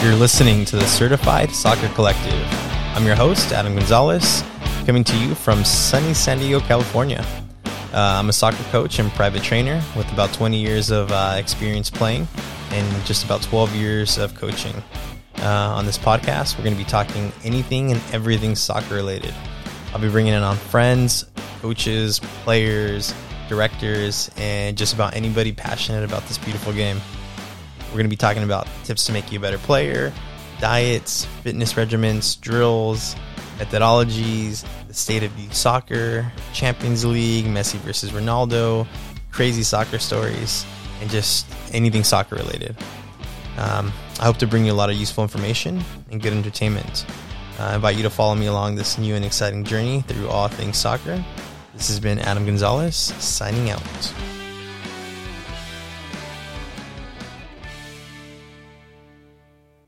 You're listening to the Certified Soccer Collective. I'm your host, Adam Gonzalez, coming to you from sunny San Diego, California. Uh, I'm a soccer coach and private trainer with about 20 years of uh, experience playing and just about 12 years of coaching. Uh, on this podcast, we're going to be talking anything and everything soccer related. I'll be bringing in on friends, coaches, players, directors, and just about anybody passionate about this beautiful game. We're going to be talking about tips to make you a better player, diets, fitness regimens, drills, methodologies, the state of youth soccer, Champions League, Messi versus Ronaldo, crazy soccer stories, and just anything soccer related. Um, I hope to bring you a lot of useful information and good entertainment. Uh, I invite you to follow me along this new and exciting journey through all things soccer. This has been Adam Gonzalez signing out.